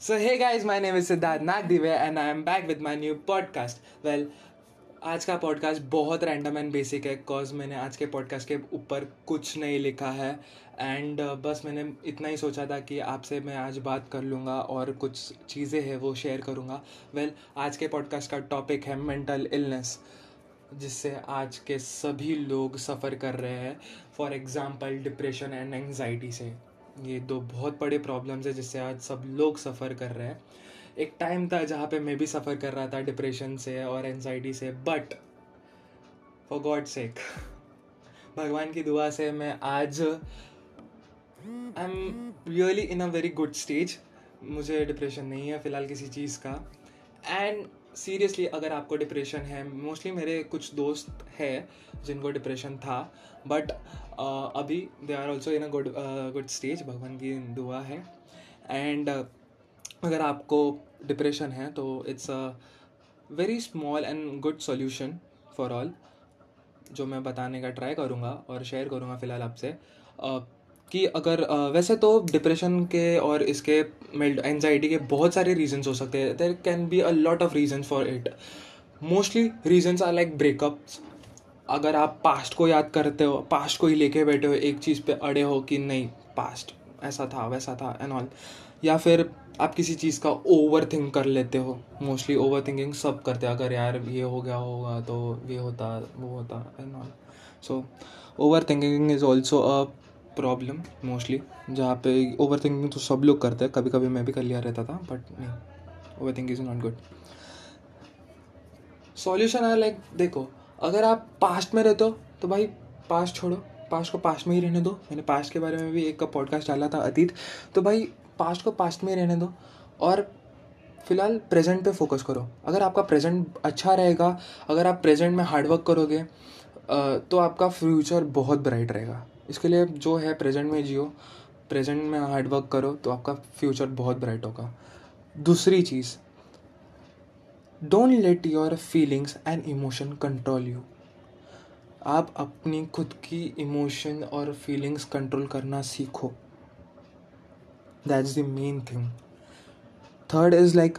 So, hey guys, my name is Siddharth Nagdive and I am back with my new podcast. Well, आज का podcast बहुत random and basic है because मैंने आज के podcast के ऊपर कुछ नहीं लिखा है एंड uh, बस मैंने इतना ही सोचा था कि आपसे मैं आज बात कर लूँगा और कुछ चीज़ें हैं वो शेयर करूँगा। वेल well, आज के पॉडकास्ट का टॉपिक है मेंटल इलनेस जिससे आज के सभी लोग सफ़र कर रहे हैं। For example depression and anxiety से। ये दो बहुत बड़े प्रॉब्लम्स है जिससे आज सब लोग सफ़र कर रहे हैं। एक टाइम था जहाँ पे मैं भी सफ़र कर रहा था डिप्रेशन से और एनजाइटी से बट फॉर गॉड सेक भगवान की दुआ से मैं आज I am really in a very good stage मुझे डिप्रेशन नहीं है फ़िलहाल किसी चीज़ का। एंड सीरियसली अगर आपको डिप्रेशन है मोस्टली मेरे कुछ दोस्त है जिनको डिप्रेशन था बट अभी they are also in a good good stage भगवान की दुआ है। एंड अगर आपको डिप्रेशन है तो it's a very small and good solution for all जो मैं बताने का ट्राई करूँगा और शेयर करूँगा फ़िलहाल आपसे। कि अगर वैसे तो डिप्रेशन के और इसके एनजाइटी के बहुत सारे रीजंस हो सकते हैं। There can be a lot of reason for it mostly reasons are like breakups अगर आप पास्ट को याद करते हो पास्ट को ही लेके बैठे हो, एक चीज़ पे अड़े हो कि नहीं पास्ट ऐसा था, वैसा था एंड ऑल या फिर आप किसी चीज़ का ओवर थिंक कर लेते हो मोस्टली ओवर थिंकिंग सब करते हैं। अगर यार ये हो गया होगा तो ये होता, वो होता and all so over thinking is also a problem mostly जहाँ पे ओवर थिंकिंग तो सब लोग करते हैं। कभी कभी मैं भी कर लिया रहता था बट नहीं over thinking is not good solution है लाइक देखो, अगर आप पास्ट में रहते हो तो भाई पास्ट छोड़ो पास्ट को पास्ट में ही रहने दो। मैंने पास्ट के बारे में भी एक का पॉडकास्ट डाला था, अतीत। तो भाई पास्ट को पास्ट में ही रहने दो और फ़िलहाल प्रेजेंट पे फोकस करो। अगर आपका प्रेजेंट अच्छा रहेगा, अगर आप प्रेजेंट में हार्डवर्क करोगे तो आपका फ्यूचर बहुत ब्राइट रहेगा। इसके लिए जो है प्रेजेंट में जियो प्रेजेंट में हार्डवर्क करो तो आपका फ्यूचर बहुत ब्राइट होगा। दूसरी चीज़ don't let your feelings and emotion control you आप अपनी खुद की इमोशन और फीलिंग्स कंट्रोल करना सीखो। That's the main thing third is like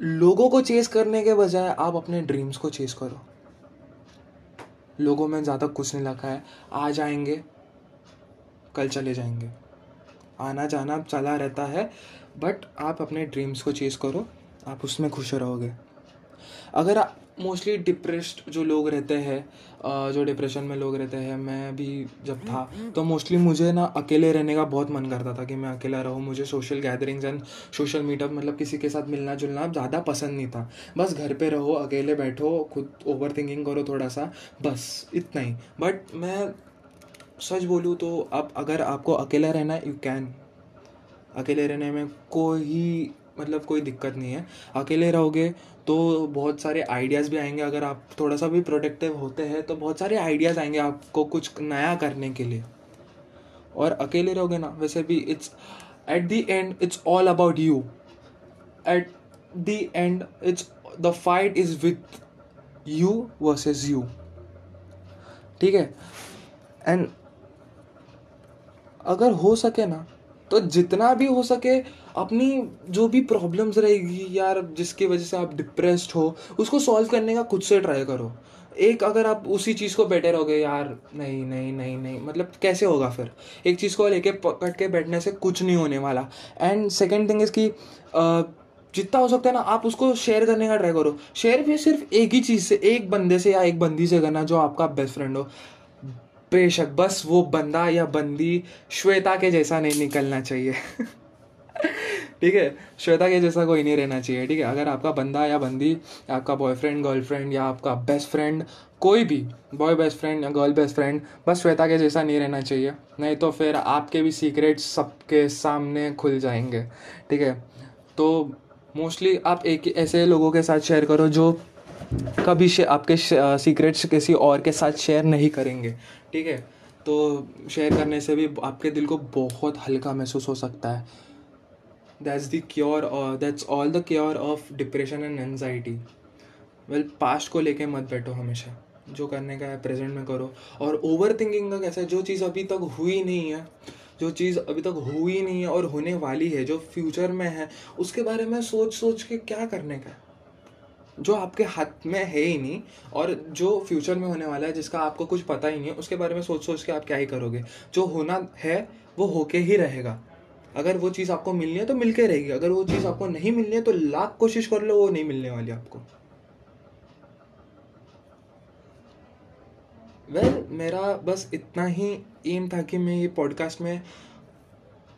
लोगों को चेस करने के बजाय आप अपने ड्रीम्स को चेस करो। लोगों में ज़्यादा कुछ नहीं लगा है। आ जाएँगे, कल चले जाएँगे। आना जाना चला रहता है बट आप अपने ड्रीम्स को चेज़ करो, आप उसमें खुश रहोगे। अगर मोस्टली डिप्रेस्ड जो लोग रहते हैं जो डिप्रेशन में लोग रहते हैं, मैं भी जब था तो मोस्टली मुझे ना अकेले रहने का बहुत मन करता था कि मैं अकेला रहूँ, मुझे social gatherings and social meetup मतलब किसी के साथ मिलना जुलना ज़्यादा पसंद नहीं था। बस घर पे रहो, अकेले बैठो, खुद ओवर थिंकिंग करो थोड़ा सा बस, इतना ही। बट मैं सच बोलूँ तो अब अगर आपको अकेला रहना यू कैन अकेले रहने में कोई मतलब कोई दिक्कत नहीं है। अकेले रहोगे तो बहुत सारे आइडियाज़ भी आएँगे। अगर आप थोड़ा सा भी प्रोडक्टिव होते हैं तो बहुत सारे आइडियाज़ आएँगे आपको कुछ नया करने के लिए। और अकेले रहोगे ना, वैसे भी it's at the end it's all about you at the end it's the fight is with you versus you ठीक है? एंड अगर हो सके ना तो जितना भी हो सके अपनी जो भी प्रॉब्लम्स रहेगी यार, जिसकी वजह से आप डिप्रेस्ड हो, उसको सॉल्व करने का खुद से ट्राई करो। एक अगर आप उसी चीज़ को बैठे रहोगे यार, नहीं नहीं नहीं नहीं मतलब कैसे होगा फिर? एक चीज़ को लेके पकड़ के बैठने से कुछ नहीं होने वाला। एंड सेकेंड थिंग इज़ कि जितना हो सकता है ना, आप उसको शेयर करने का ट्राई करो। शेयर भी सिर्फ़ एक ही चीज़ से, एक बंदे से या एक बंदी से करना जो आपका बेस्ट फ्रेंड हो। बेशक, बस वो बंदा या बंदी श्वेता के जैसा नहीं निकलना चाहिए। ठीक है? श्वेता के जैसा कोई नहीं रहना चाहिए, ठीक है? अगर आपका बंदा या बंदी, आपका बॉयफ्रेंड गर्लफ्रेंड या आपका बेस्ट फ्रेंड कोई भी बॉय बेस्ट फ्रेंड या गर्ल बेस्ट फ्रेंड बस श्वेता के जैसा नहीं रहना चाहिए। नहीं तो फिर आपके भी सीक्रेट्स सबके सामने खुल जाएँगे, ठीक है? तो मोस्टली आप एक ऐसे लोगों के साथ शेयर करो जो कभी आपके सीक्रेट्स किसी और के साथ शेयर नहीं करेंगे, ठीक है? तो शेयर करने से भी आपके दिल को बहुत हल्का महसूस हो सकता है। That's the cure that's all the cure of depression and anxiety well past को लेके मत बैठो हमेशा। जो करने का है प्रेजेंट में करो। और ओवर थिंकिंग का कैसा है, जो चीज़ अभी तक हुई नहीं है, जो चीज़ अभी तक हुई नहीं है और होने वाली है, जो फ्यूचर में है, उसके बारे में सोच सोच के क्या करने का जो आपके हाथ में है ही नहीं और जो फ्यूचर में होने वाला है जिसका आपको कुछ पता ही नहीं है उसके बारे में सोच सोच के आप क्या ही करोगे? जो होना है वो होके ही रहेगा। अगर वो चीज़ आपको मिलनी है तो मिल के रहेगी। अगर वो चीज़ आपको नहीं मिलनी है तो लाख कोशिश कर लो वो नहीं मिलने वाली आपको। वेल well, मेरा बस इतना ही एम था कि मैं ये पॉडकास्ट में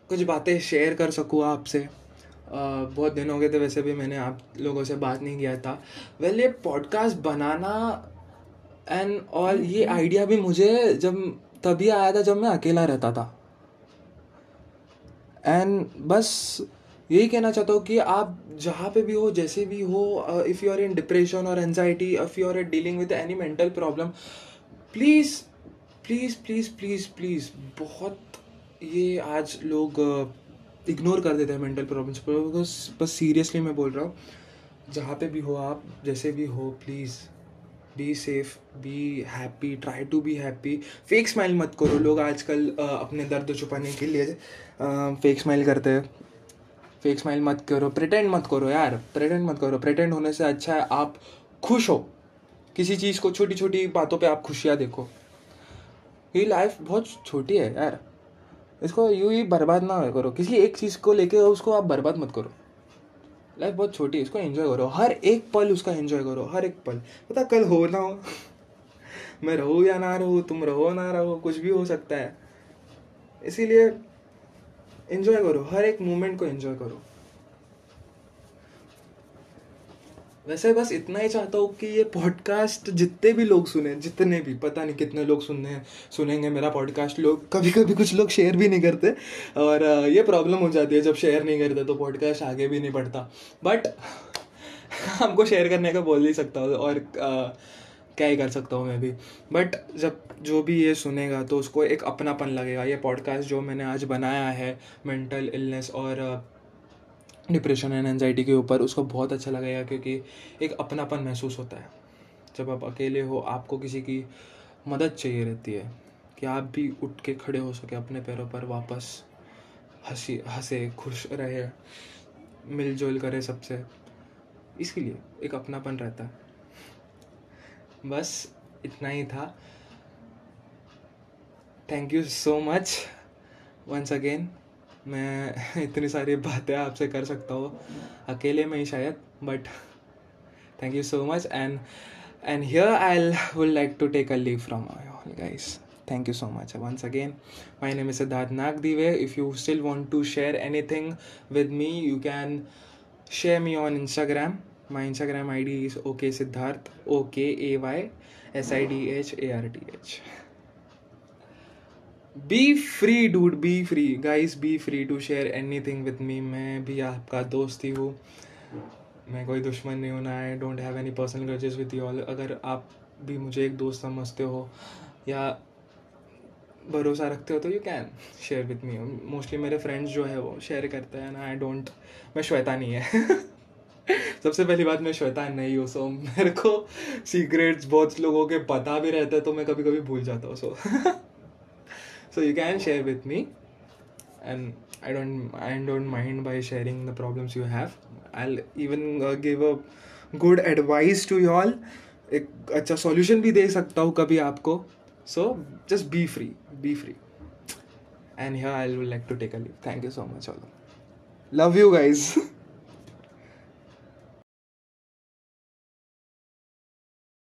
कुछ बातें शेयर कर सकूँ आपसे। बहुत दिन हो गए थे वैसे भी मैंने आप लोगों से बात नहीं किया था। वेल ये पॉडकास्ट बनाना एंड और ये आइडिया भी मुझे जब तभी आया था जब मैं अकेला रहता था। एंड बस यही कहना चाहता हूँ कि आप जहाँ पे भी हो जैसे भी हो if you are in depression और anxiety if you are dealing with any mental problem please please please please please बहुत ये आज लोग इग्नोर कर देते हैं मेंटल प्रॉब्लम्स पर बिकॉज़ बस सीरियसली मैं बोल रहा हूँ, जहाँ पे भी हो आप, जैसे भी हो please be safe be happy try to be happy fake smile मत करो, लोग आजकल अपने दर्द छुपाने के लिए फेक स्माइल करते हैं। फेक स्माइल मत करो प्रिटेंड मत करो यार प्रिटेंड मत करो। प्रिटेंड होने से अच्छा है आप खुश हो। किसी चीज़ को छोटी छोटी बातों पे आप खुशियाँ देखो। ये लाइफ बहुत छोटी है यार। इसको यू ही बर्बाद ना करो। किसी एक चीज़ को लेके उसको आप बर्बाद मत करो। लाइफ बहुत छोटी है, इसको एंजॉय करो। हर एक पल उसका एंजॉय करो, हर एक पल। पता, कल हो ना हो। मैं रहूँ या ना रहूँ, तुम रहो ना रहो, कुछ भी हो सकता है। इसीलिए एंजॉय करो, हर एक मोमेंट को एंजॉय करो। वैसे बस इतना ही चाहता हूँ कि ये पॉडकास्ट जितने भी लोग सुने जितने भी पता नहीं कितने लोग सुनने सुनेंगे मेरा पॉडकास्ट लोग कभी कभी कुछ लोग शेयर भी नहीं करते और ये प्रॉब्लम हो जाती है जब शेयर नहीं करते तो पॉडकास्ट आगे भी नहीं बढ़ता। बट हमको शेयर करने का बोल नहीं सकता और आ, क्या ही कर सकता हूँ मैं भी। बट जब जो भी ये सुनेगा तो उसको एक अपनापन लगेगा। ये पॉडकास्ट जो मैंने आज बनाया है मेंटल इलनेस और डिप्रेशन एंड एनजाइटी के ऊपर उसको बहुत अच्छा लगेगा क्योंकि एक अपनापन महसूस होता है। जब आप अकेले हो, आपको किसी की मदद चाहिए रहती है कि आप भी उठ के खड़े हो सके, अपने पैरों पर वापस हँसी, हंसे, खुश रहे, मिलजुल करे सबसे। इसके लिए एक अपनापन रहता है। बस इतना ही था। Thank you so much once again मैं इतनी सारी बातें आपसे कर सकता हूँ, अकेले में ही शायद but thank you so much and and here I would like to take a leave from I all guys thank you so much once again my name is Siddharth Nagdive if you still want to share anything with me you can share me on Instagram my Instagram I D is okay Siddharth okay A Y S I D H A R T H B free dude be free guys be free to share anything with me मैं भी आपका दोस्त ही हूँ। मैं कोई दुश्मन नहीं हूँ I don't have any personal grudges with you all अगर आप भी मुझे एक दोस्त समझते हो या भरोसा रखते हो तो you can share with me mostly मेरे फ्रेंड्स जो है वो शेयर करते हैं, ना आई डोंट मैं श्वेता नहीं है। सबसे पहली बात, मैं श्वेता नहीं हूँ सो मेरे को सीक्रेट्स बहुत लोगों के पता भी रहता है तो मैं कभी कभी भूल जाता हूँ सो so you can share with me and i don't i don't mind by sharing the problems you have i'll even uh, give a good advice to you all एक अच्छा सॉल्यूशन भी दे सकता हूँ कभी आपको so just be free be free and here I would like to take a leave thank you so much all love you guys